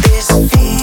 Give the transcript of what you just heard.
this feeling.